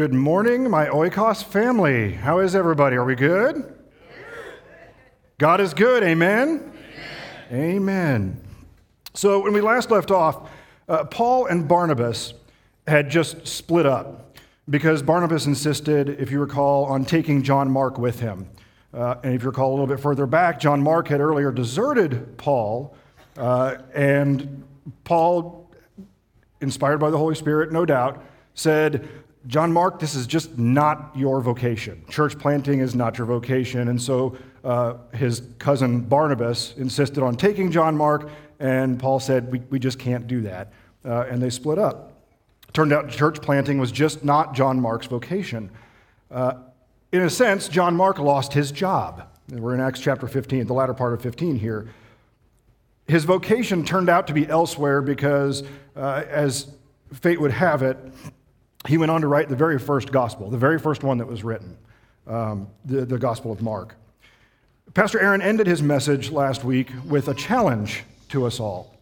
Good morning, my Oikos family. How is everybody? Are we good? God is good, amen? Amen. amen. So, when we last left off, uh, Paul and Barnabas had just split up because Barnabas insisted, if you recall, on taking John Mark with him. Uh, and if you recall a little bit further back, John Mark had earlier deserted Paul, uh, and Paul, inspired by the Holy Spirit, no doubt, said, John Mark, this is just not your vocation. Church planting is not your vocation. And so uh, his cousin Barnabas insisted on taking John Mark, and Paul said, We, we just can't do that. Uh, and they split up. Turned out church planting was just not John Mark's vocation. Uh, in a sense, John Mark lost his job. We're in Acts chapter 15, the latter part of 15 here. His vocation turned out to be elsewhere because, uh, as fate would have it, he went on to write the very first gospel, the very first one that was written, um, the, the Gospel of Mark. Pastor Aaron ended his message last week with a challenge to us all.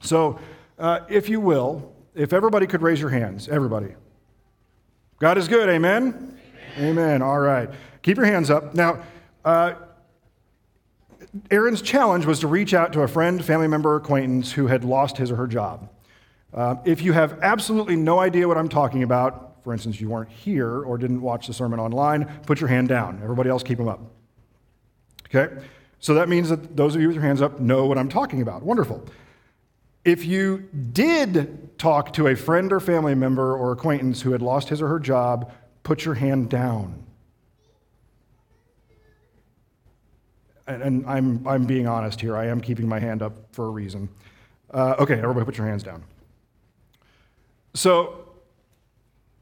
So, uh, if you will, if everybody could raise your hands, everybody. God is good, amen? Amen. amen. All right. Keep your hands up. Now, uh, Aaron's challenge was to reach out to a friend, family member, acquaintance who had lost his or her job. Uh, if you have absolutely no idea what I'm talking about, for instance, you weren't here or didn't watch the sermon online, put your hand down. Everybody else, keep them up. Okay? So that means that those of you with your hands up know what I'm talking about. Wonderful. If you did talk to a friend or family member or acquaintance who had lost his or her job, put your hand down. And, and I'm, I'm being honest here. I am keeping my hand up for a reason. Uh, okay, everybody put your hands down. So,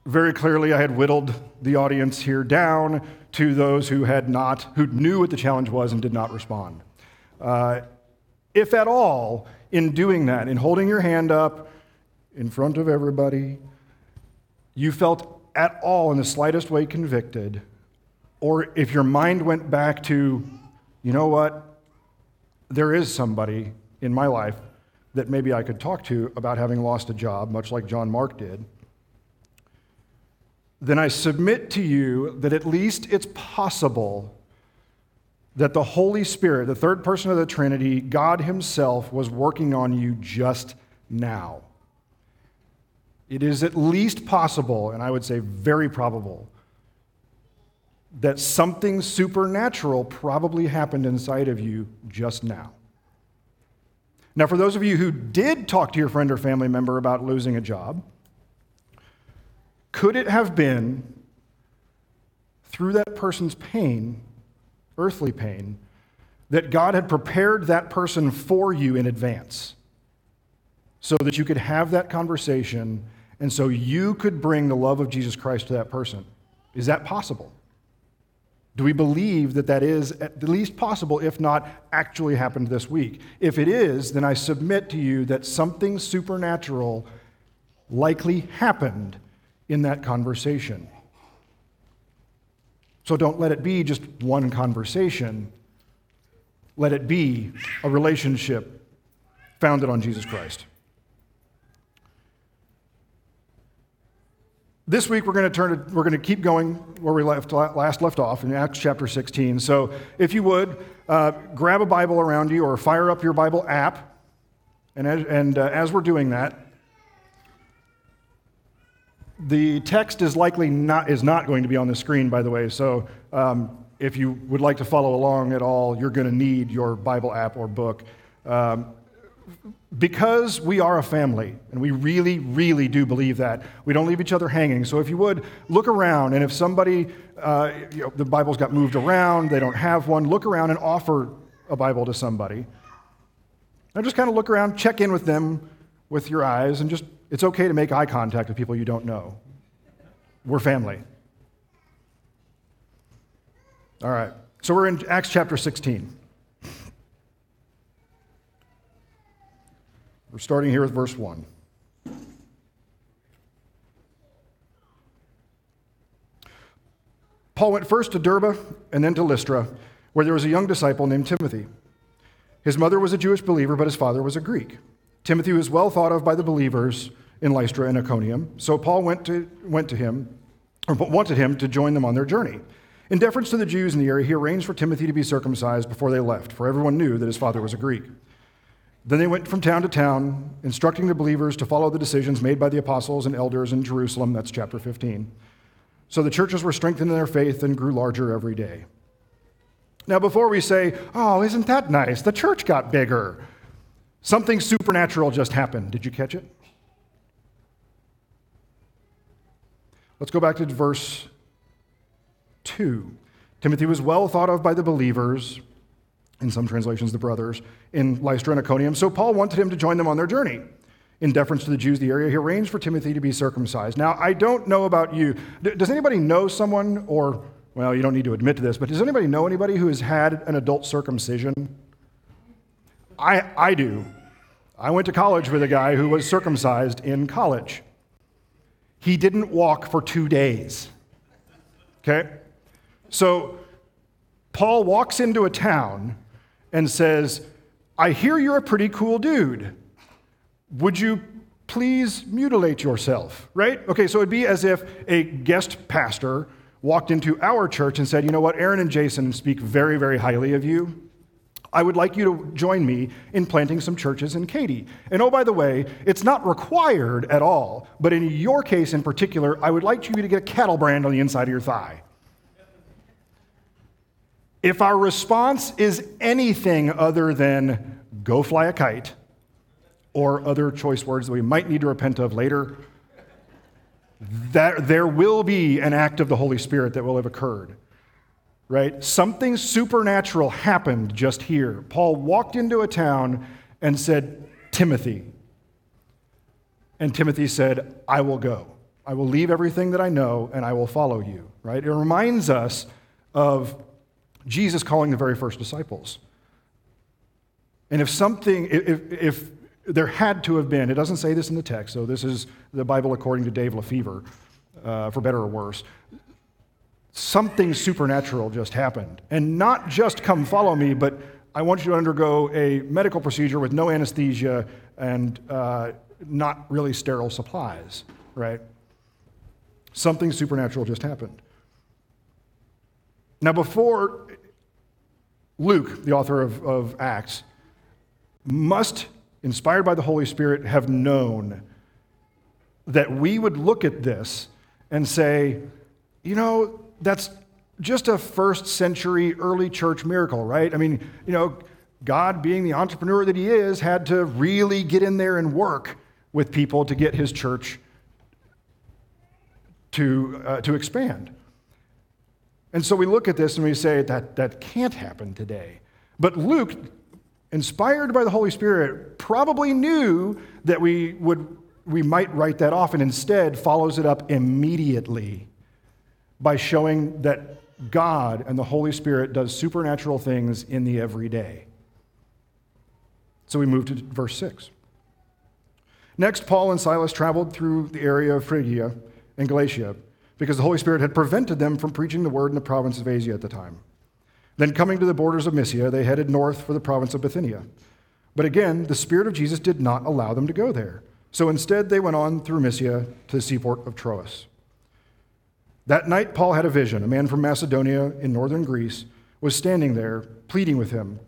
very clearly, I had whittled the audience here down to those who had not, who knew what the challenge was and did not respond. Uh, if at all, in doing that, in holding your hand up in front of everybody, you felt at all in the slightest way convicted, or if your mind went back to, you know what, there is somebody in my life that maybe I could talk to about having lost a job, much like John Mark did, then I submit to you that at least it's possible that the Holy Spirit, the third person of the Trinity, God Himself, was working on you just now. It is at least possible, and I would say very probable, that something supernatural probably happened inside of you just now. Now, for those of you who did talk to your friend or family member about losing a job, could it have been through that person's pain, earthly pain, that God had prepared that person for you in advance so that you could have that conversation and so you could bring the love of Jesus Christ to that person? Is that possible? Do we believe that that is at the least possible, if not actually happened this week? If it is, then I submit to you that something supernatural likely happened in that conversation. So don't let it be just one conversation. Let it be a relationship founded on Jesus Christ. This week we're going to turn to, we're going to keep going where we left, last left off in Acts chapter 16. So if you would, uh, grab a Bible around you or fire up your Bible app. And as, and, uh, as we're doing that, the text is likely not, is not going to be on the screen, by the way. So um, if you would like to follow along at all, you're going to need your Bible app or book. Um, because we are a family, and we really, really do believe that, we don't leave each other hanging. So if you would, look around, and if somebody, uh, you know, the Bible's got moved around, they don't have one, look around and offer a Bible to somebody. Now just kind of look around, check in with them with your eyes, and just, it's okay to make eye contact with people you don't know. We're family. All right, so we're in Acts chapter 16. We're starting here with verse 1. Paul went first to Derbe and then to Lystra, where there was a young disciple named Timothy. His mother was a Jewish believer, but his father was a Greek. Timothy was well thought of by the believers in Lystra and Iconium, so Paul went to, went to him or wanted him to join them on their journey. In deference to the Jews in the area, he arranged for Timothy to be circumcised before they left, for everyone knew that his father was a Greek. Then they went from town to town, instructing the believers to follow the decisions made by the apostles and elders in Jerusalem. That's chapter 15. So the churches were strengthened in their faith and grew larger every day. Now, before we say, oh, isn't that nice? The church got bigger. Something supernatural just happened. Did you catch it? Let's go back to verse 2. Timothy was well thought of by the believers, in some translations, the brothers, in Lystra and Iconium, so Paul wanted him to join them on their journey. In deference to the Jews the area, he arranged for Timothy to be circumcised. Now, I don't know about you. Does anybody know someone, or, well, you don't need to admit to this, but does anybody know anybody who has had an adult circumcision? I, I do. I went to college with a guy who was circumcised in college. He didn't walk for two days. Okay? So, Paul walks into a town and says, I hear you're a pretty cool dude. Would you please mutilate yourself? Right? Okay, so it'd be as if a guest pastor walked into our church and said, You know what? Aaron and Jason speak very, very highly of you. I would like you to join me in planting some churches in Katy. And oh, by the way, it's not required at all, but in your case in particular, I would like you to get a cattle brand on the inside of your thigh. If our response is anything other than go fly a kite, or other choice words that we might need to repent of later, that there will be an act of the Holy Spirit that will have occurred right? Something supernatural happened just here. Paul walked into a town and said, Timothy. And Timothy said, I will go. I will leave everything that I know and I will follow you, right? It reminds us of Jesus calling the very first disciples. And if something, if, if there had to have been, it doesn't say this in the text, so this is the Bible according to Dave LeFevre, uh, for better or worse something supernatural just happened. And not just come follow me, but I want you to undergo a medical procedure with no anesthesia and uh, not really sterile supplies, right? Something supernatural just happened. Now, before Luke, the author of, of Acts, must, inspired by the Holy Spirit, have known that we would look at this and say, you know, that's just a first century early church miracle, right? I mean, you know, God, being the entrepreneur that he is, had to really get in there and work with people to get his church to, uh, to expand. And so we look at this and we say that that can't happen today. But Luke, inspired by the Holy Spirit, probably knew that we, would, we might write that off and instead follows it up immediately by showing that God and the Holy Spirit does supernatural things in the everyday. So we move to verse 6. Next, Paul and Silas traveled through the area of Phrygia and Galatia because the Holy Spirit had prevented them from preaching the word in the province of Asia at the time. Then, coming to the borders of Mysia, they headed north for the province of Bithynia. But again, the Spirit of Jesus did not allow them to go there. So instead, they went on through Mysia to the seaport of Troas. That night, Paul had a vision. A man from Macedonia in northern Greece was standing there, pleading with him,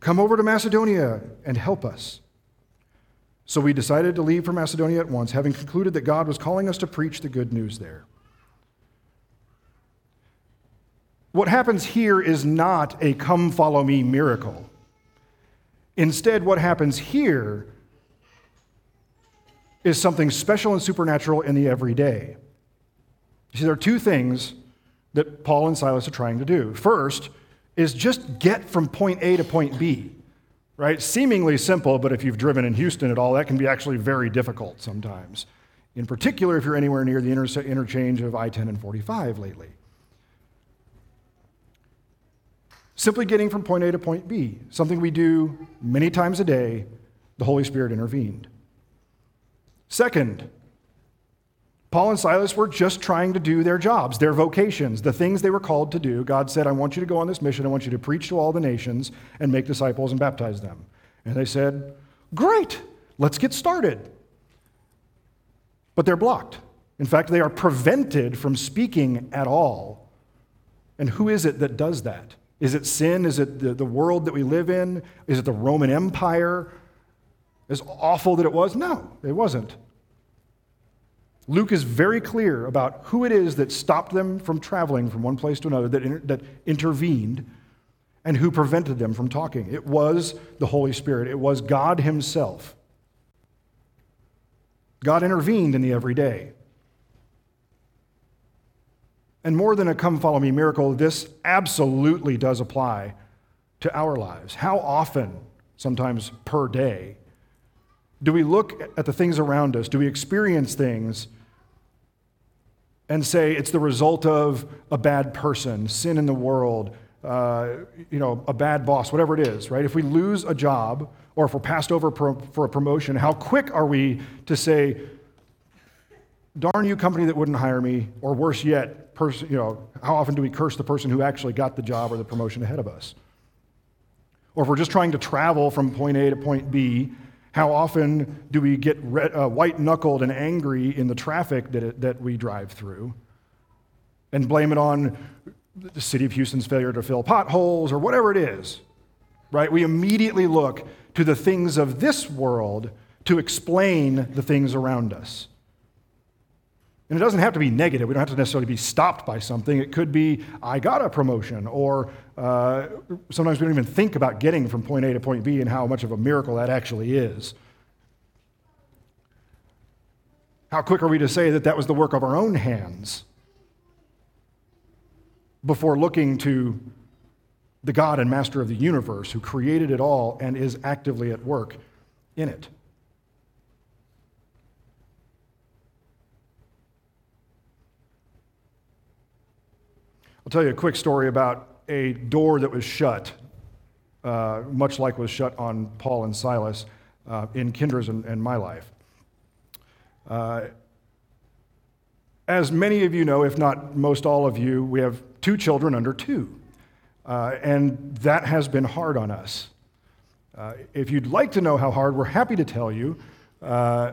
Come over to Macedonia and help us. So we decided to leave for Macedonia at once, having concluded that God was calling us to preach the good news there. What happens here is not a come follow me miracle. Instead, what happens here is something special and supernatural in the everyday. You see, there are two things that Paul and Silas are trying to do. First is just get from point A to point B, right? Seemingly simple, but if you've driven in Houston at all, that can be actually very difficult sometimes. In particular, if you're anywhere near the inter- interchange of I 10 and 45 lately. Simply getting from point A to point B, something we do many times a day, the Holy Spirit intervened. Second, Paul and Silas were just trying to do their jobs, their vocations, the things they were called to do. God said, I want you to go on this mission. I want you to preach to all the nations and make disciples and baptize them. And they said, Great, let's get started. But they're blocked. In fact, they are prevented from speaking at all. And who is it that does that? Is it sin? Is it the, the world that we live in? Is it the Roman Empire? As awful that it was? No, it wasn't. Luke is very clear about who it is that stopped them from traveling from one place to another, that, inter- that intervened, and who prevented them from talking. It was the Holy Spirit, it was God Himself. God intervened in the everyday. And more than a come follow me miracle, this absolutely does apply to our lives. How often, sometimes per day, do we look at the things around us? Do we experience things and say it's the result of a bad person, sin in the world, uh, you know, a bad boss, whatever it is, right? If we lose a job or if we're passed over for a promotion, how quick are we to say, darn you company that wouldn't hire me, or worse yet, person, you know, how often do we curse the person who actually got the job or the promotion ahead of us? Or if we're just trying to travel from point A to point B, how often do we get uh, white knuckled and angry in the traffic that, it, that we drive through and blame it on the city of Houston's failure to fill potholes or whatever it is? Right? We immediately look to the things of this world to explain the things around us. And it doesn't have to be negative. We don't have to necessarily be stopped by something. It could be, I got a promotion, or uh, sometimes we don't even think about getting from point A to point B and how much of a miracle that actually is. How quick are we to say that that was the work of our own hands before looking to the God and Master of the universe who created it all and is actively at work in it? I'll tell you a quick story about a door that was shut, uh, much like was shut on Paul and Silas uh, in Kendra's and, and my life. Uh, as many of you know, if not most all of you, we have two children under two. Uh, and that has been hard on us. Uh, if you'd like to know how hard, we're happy to tell you. Uh,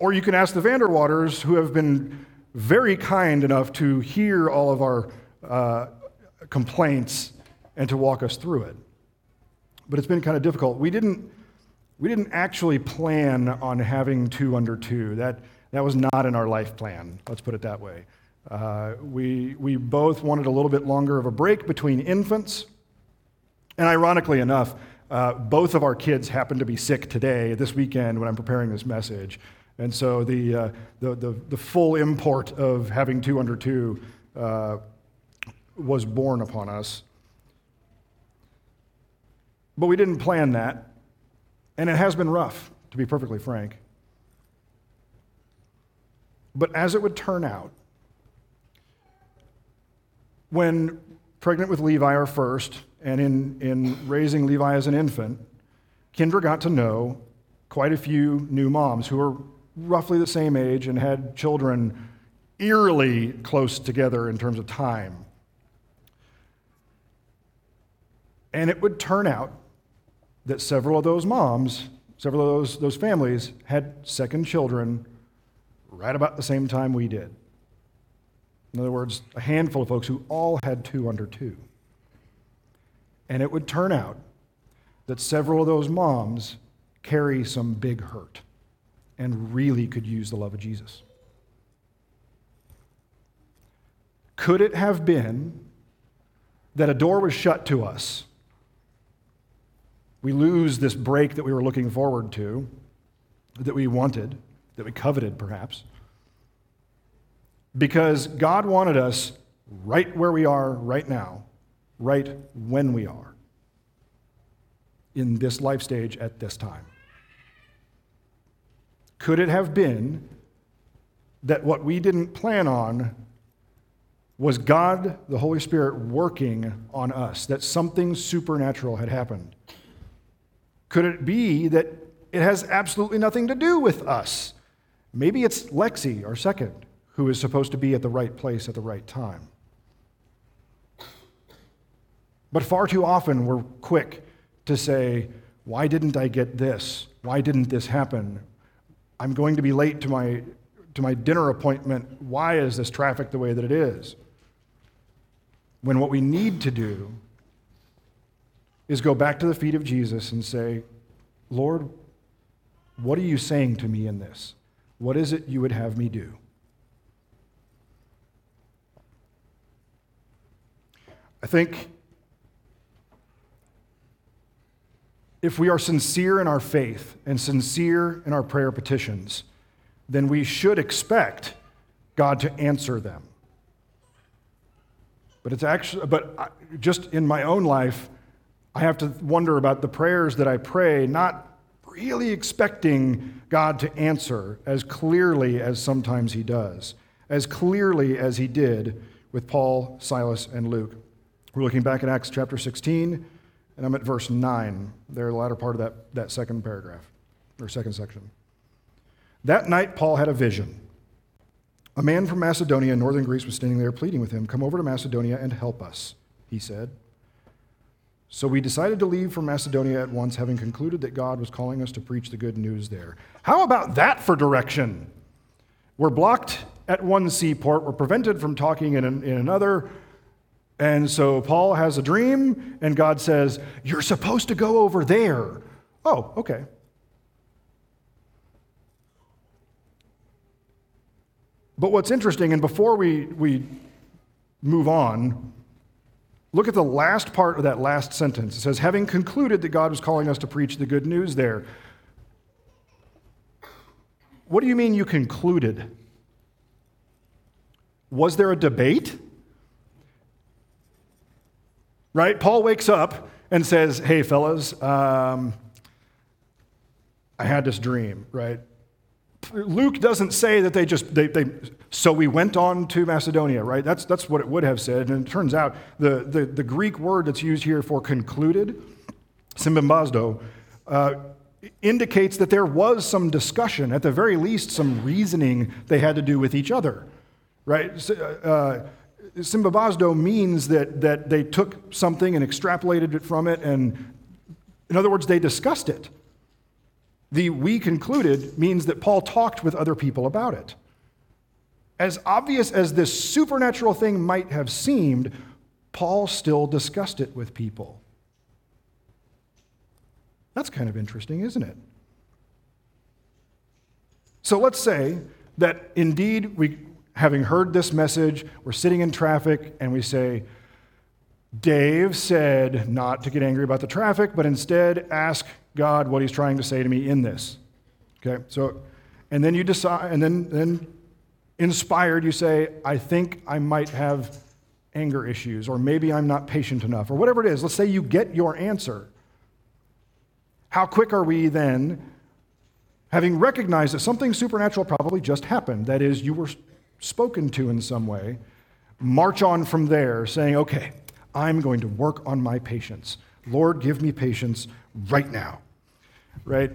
or you can ask the Vanderwaters, who have been very kind enough to hear all of our uh, complaints and to walk us through it. But it's been kind of difficult. We didn't, we didn't actually plan on having two under two. That, that was not in our life plan, let's put it that way. Uh, we, we both wanted a little bit longer of a break between infants. And ironically enough, uh, both of our kids happened to be sick today, this weekend, when I'm preparing this message. And so the, uh, the, the, the, full import of having two under two uh, was born upon us. But we didn't plan that. And it has been rough, to be perfectly frank. But as it would turn out, when pregnant with Levi, our first, and in, in raising Levi as an infant, Kendra got to know quite a few new moms who were roughly the same age and had children eerily close together in terms of time. And it would turn out that several of those moms, several of those, those families, had second children right about the same time we did. In other words, a handful of folks who all had two under two. And it would turn out that several of those moms carry some big hurt and really could use the love of Jesus. Could it have been that a door was shut to us? We lose this break that we were looking forward to, that we wanted, that we coveted perhaps, because God wanted us right where we are right now, right when we are, in this life stage at this time. Could it have been that what we didn't plan on was God, the Holy Spirit, working on us, that something supernatural had happened? Could it be that it has absolutely nothing to do with us? Maybe it's Lexi, our second, who is supposed to be at the right place at the right time. But far too often, we're quick to say, Why didn't I get this? Why didn't this happen? I'm going to be late to my to my dinner appointment, why is this traffic the way that it is? When what we need to do is go back to the feet of Jesus and say, Lord, what are you saying to me in this? What is it you would have me do? I think if we are sincere in our faith and sincere in our prayer petitions, then we should expect God to answer them. But it's actually, but just in my own life, I have to wonder about the prayers that I pray, not really expecting God to answer as clearly as sometimes He does, as clearly as He did with Paul, Silas, and Luke. We're looking back at Acts chapter 16, and I'm at verse 9, there, the latter part of that, that second paragraph, or second section. That night, Paul had a vision. A man from Macedonia, northern Greece, was standing there pleading with him, Come over to Macedonia and help us, he said. So we decided to leave for Macedonia at once, having concluded that God was calling us to preach the good news there. How about that for direction? We're blocked at one seaport, we're prevented from talking in, in another. And so Paul has a dream, and God says, You're supposed to go over there. Oh, okay. But what's interesting, and before we, we move on, look at the last part of that last sentence. It says, Having concluded that God was calling us to preach the good news there. What do you mean you concluded? Was there a debate? Right? Paul wakes up and says, Hey, fellas, um, I had this dream, right? Luke doesn't say that they just, they, they, so we went on to Macedonia, right? That's, that's what it would have said. And it turns out the, the, the Greek word that's used here for concluded, symbibazo, uh, indicates that there was some discussion, at the very least, some reasoning they had to do with each other, right? Uh, symbibazo means that, that they took something and extrapolated it from it, and in other words, they discussed it. The we concluded means that Paul talked with other people about it. As obvious as this supernatural thing might have seemed, Paul still discussed it with people. That's kind of interesting, isn't it? So let's say that indeed we, having heard this message, we're sitting in traffic and we say, Dave said not to get angry about the traffic, but instead ask God what he's trying to say to me in this. Okay, so, and then you decide, and then, then inspired, you say, I think I might have anger issues, or maybe I'm not patient enough, or whatever it is. Let's say you get your answer. How quick are we then, having recognized that something supernatural probably just happened? That is, you were spoken to in some way, march on from there saying, okay, I'm going to work on my patience. Lord, give me patience right now. Right?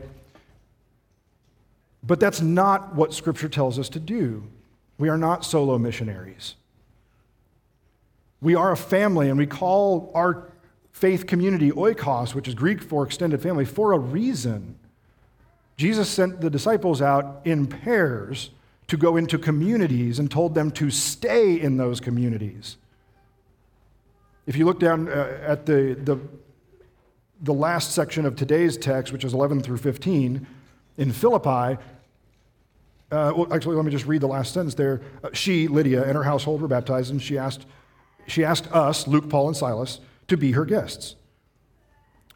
But that's not what Scripture tells us to do. We are not solo missionaries. We are a family, and we call our faith community oikos, which is Greek for extended family, for a reason. Jesus sent the disciples out in pairs to go into communities and told them to stay in those communities. If you look down uh, at the, the, the last section of today's text, which is 11 through 15, in Philippi, uh, well, actually, let me just read the last sentence there. Uh, she, Lydia, and her household were baptized, and she asked, she asked us, Luke, Paul, and Silas, to be her guests.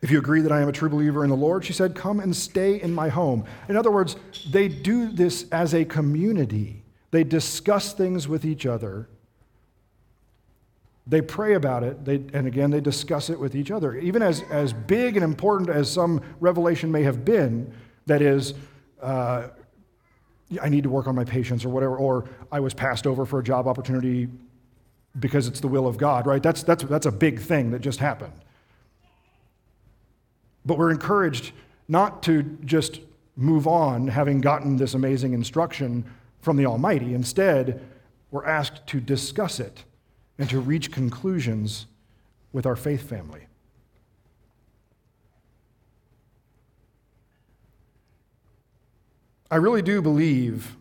If you agree that I am a true believer in the Lord, she said, come and stay in my home. In other words, they do this as a community. They discuss things with each other. They pray about it, they, and again, they discuss it with each other. Even as, as big and important as some revelation may have been, that is, uh, I need to work on my patience or whatever, or I was passed over for a job opportunity because it's the will of God, right? That's, that's, that's a big thing that just happened. But we're encouraged not to just move on having gotten this amazing instruction from the Almighty. Instead, we're asked to discuss it and to reach conclusions with our faith family. I really do believe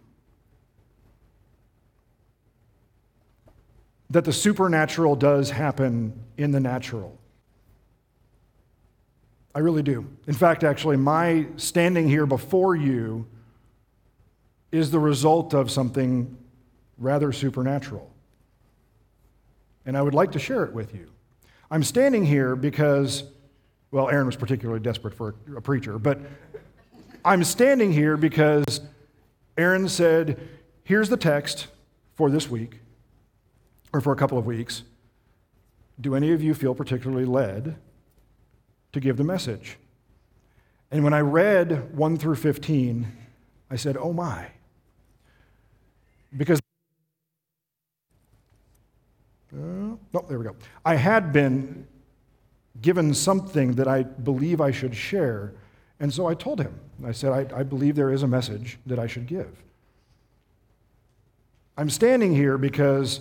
that the supernatural does happen in the natural. I really do. In fact, actually, my standing here before you is the result of something rather supernatural. And I would like to share it with you. I'm standing here because, well, Aaron was particularly desperate for a preacher, but I'm standing here because Aaron said, Here's the text for this week, or for a couple of weeks. Do any of you feel particularly led to give the message? And when I read 1 through 15, I said, Oh my. Because, uh, oh, there we go. I had been given something that I believe I should share, and so I told him. I said, I, I believe there is a message that I should give. I'm standing here because,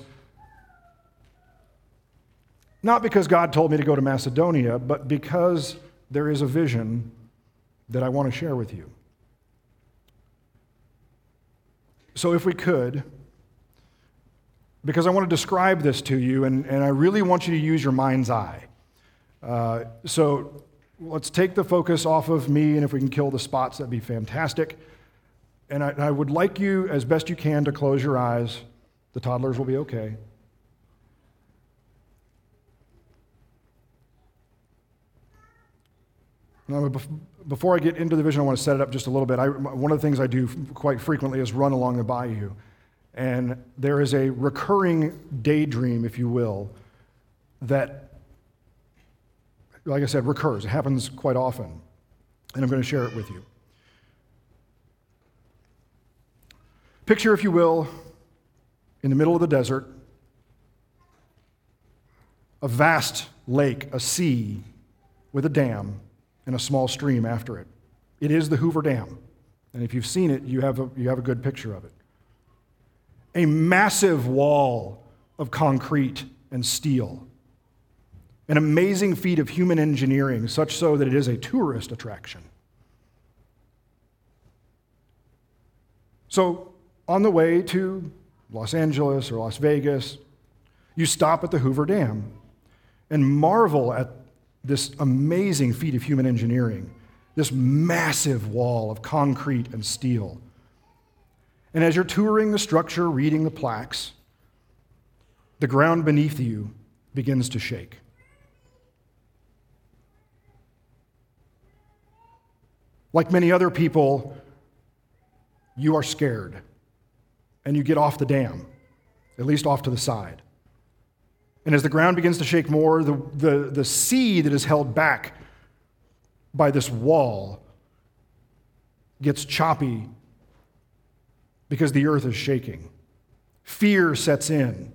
not because God told me to go to Macedonia, but because there is a vision that I want to share with you. So, if we could, because I want to describe this to you, and, and I really want you to use your mind's eye. Uh, so, let's take the focus off of me, and if we can kill the spots, that'd be fantastic. And I, I would like you, as best you can, to close your eyes. The toddlers will be okay. Now, before I get into the vision, I want to set it up just a little bit. I, one of the things I do quite frequently is run along the bayou. And there is a recurring daydream, if you will, that, like I said, recurs. It happens quite often. And I'm going to share it with you. Picture, if you will, in the middle of the desert, a vast lake, a sea with a dam and a small stream after it. It is the Hoover Dam. And if you've seen it, you have a, you have a good picture of it. A massive wall of concrete and steel. An amazing feat of human engineering, such so that it is a tourist attraction. So, on the way to Los Angeles or Las Vegas, you stop at the Hoover Dam and marvel at this amazing feat of human engineering, this massive wall of concrete and steel. And as you're touring the structure, reading the plaques, the ground beneath you begins to shake. Like many other people, you are scared and you get off the dam, at least off to the side. And as the ground begins to shake more, the, the, the sea that is held back by this wall gets choppy because the earth is shaking. Fear sets in.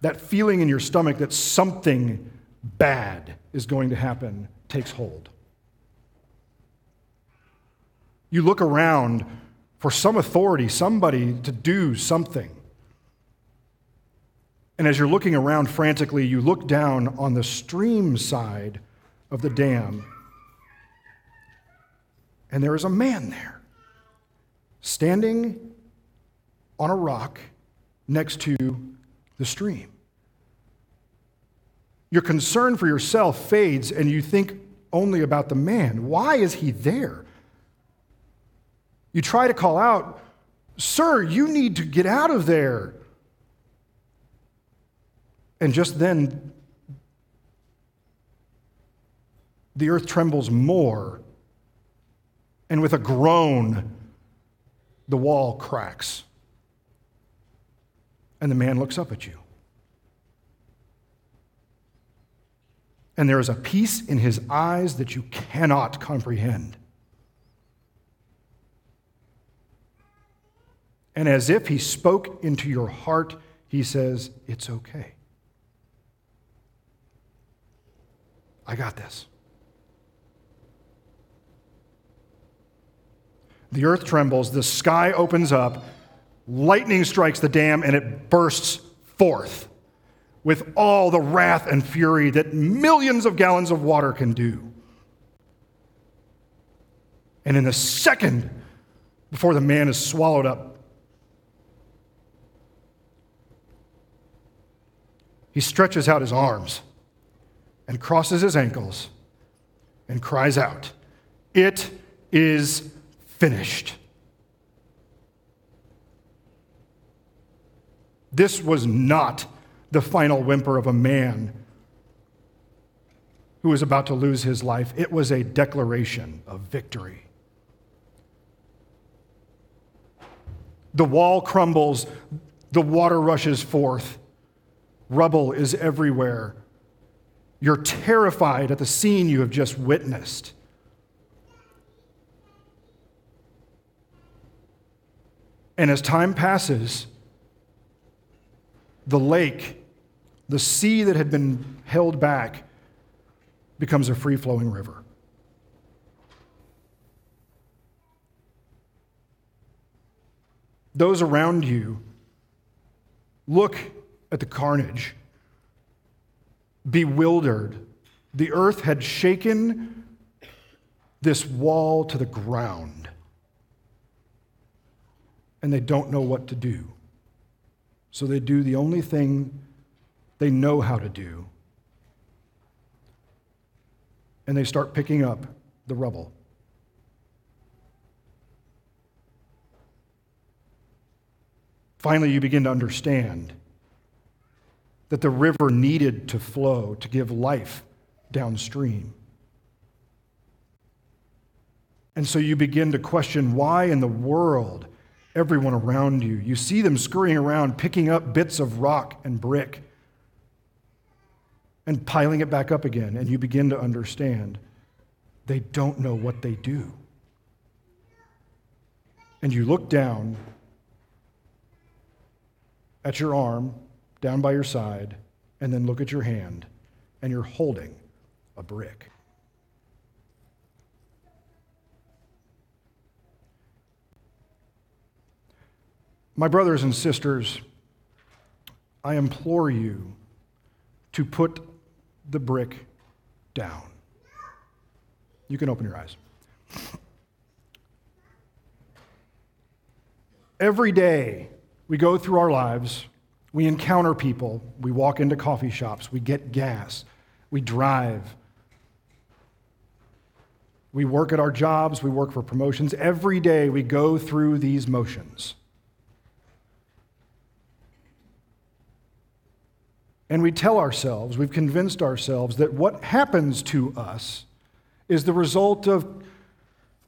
That feeling in your stomach that something bad is going to happen takes hold. You look around for some authority, somebody to do something. And as you're looking around frantically, you look down on the stream side of the dam, and there is a man there, standing on a rock next to the stream. Your concern for yourself fades, and you think only about the man. Why is he there? You try to call out, Sir, you need to get out of there. And just then, the earth trembles more. And with a groan, the wall cracks. And the man looks up at you. And there is a peace in his eyes that you cannot comprehend. And as if he spoke into your heart, he says, It's okay. I got this. The earth trembles, the sky opens up, lightning strikes the dam, and it bursts forth with all the wrath and fury that millions of gallons of water can do. And in the second before the man is swallowed up, he stretches out his arms and crosses his ankles and cries out, It is finished. This was not the final whimper of a man who was about to lose his life. It was a declaration of victory. The wall crumbles, the water rushes forth, rubble is everywhere. You're terrified at the scene you have just witnessed. And as time passes, the lake, the sea that had been held back, becomes a free flowing river. Those around you look at the carnage, bewildered. The earth had shaken this wall to the ground, and they don't know what to do. So they do the only thing they know how to do, and they start picking up the rubble. Finally, you begin to understand that the river needed to flow to give life downstream. And so you begin to question why in the world everyone around you, you see them scurrying around, picking up bits of rock and brick and piling it back up again, and you begin to understand they don't know what they do. And you look down at your arm, down by your side, and then look at your hand, and you're holding a brick. My brothers and sisters, I implore you to put the brick down. You can open your eyes. Every day, we go through our lives, we encounter people, we walk into coffee shops, we get gas, we drive, we work at our jobs, we work for promotions. Every day we go through these motions. And we tell ourselves, we've convinced ourselves that what happens to us is the result of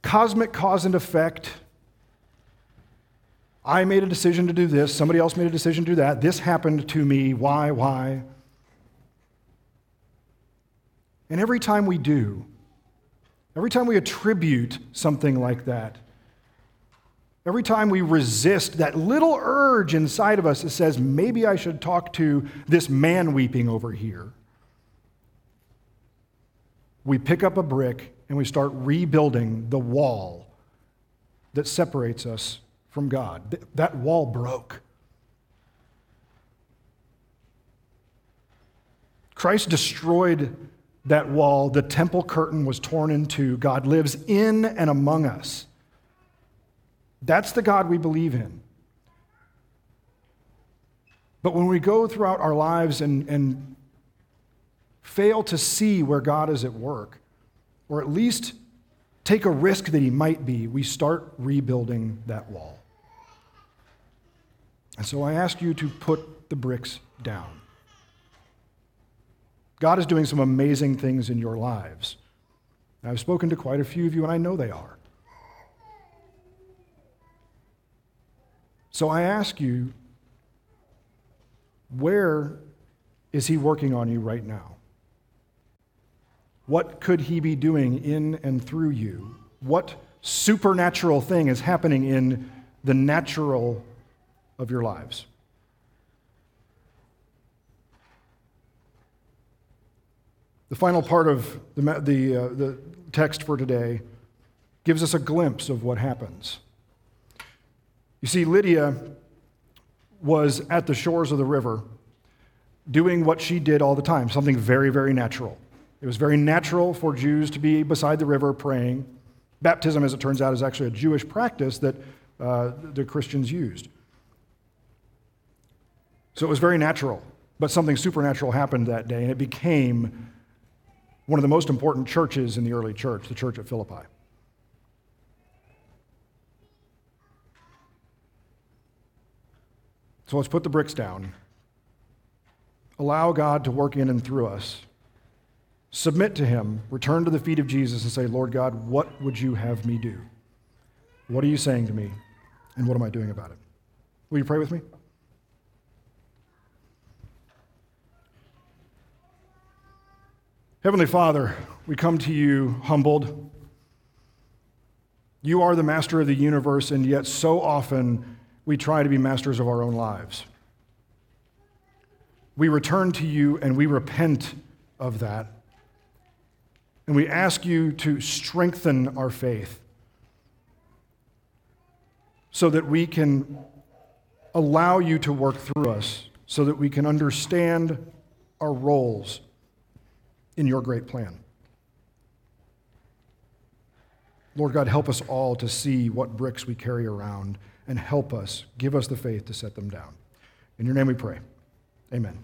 cosmic cause and effect I made a decision to do this, somebody else made a decision to do that, this happened to me, why, why? And every time we do, every time we attribute something like that, every time we resist that little urge inside of us that says, maybe I should talk to this man weeping over here, we pick up a brick and we start rebuilding the wall that separates us from God. That wall broke. Christ destroyed that wall. The temple curtain was torn in two. God lives in and among us. That's the God we believe in. But when we go throughout our lives and, and fail to see where God is at work, or at least take a risk that He might be, we start rebuilding that wall. And so I ask you to put the bricks down. God is doing some amazing things in your lives. I've spoken to quite a few of you, and I know they are. So I ask you, where is He working on you right now? What could He be doing in and through you? What supernatural thing is happening in the natural of your lives. The final part of the, the, uh, the text for today gives us a glimpse of what happens. You see, Lydia was at the shores of the river doing what she did all the time, something very, very natural. It was very natural for Jews to be beside the river praying. Baptism, as it turns out, is actually a Jewish practice that uh, the Christians used. So it was very natural. But something supernatural happened that day, and it became one of the most important churches in the early church, the church at Philippi. So let's put the bricks down. Allow God to work in and through us. Submit to Him, return to the feet of Jesus, and say, Lord God, what would you have me do? What are you saying to me? And what am I doing about it? Will you pray with me? Heavenly Father, we come to you humbled. You are the master of the universe, and yet so often we try to be masters of our own lives. We return to you and we repent of that. And we ask you to strengthen our faith so that we can allow you to work through us, so that we can understand our roles in your great plan. Lord God, help us all to see what bricks we carry around and help us, give us the faith to set them down. In your name we pray. Amen.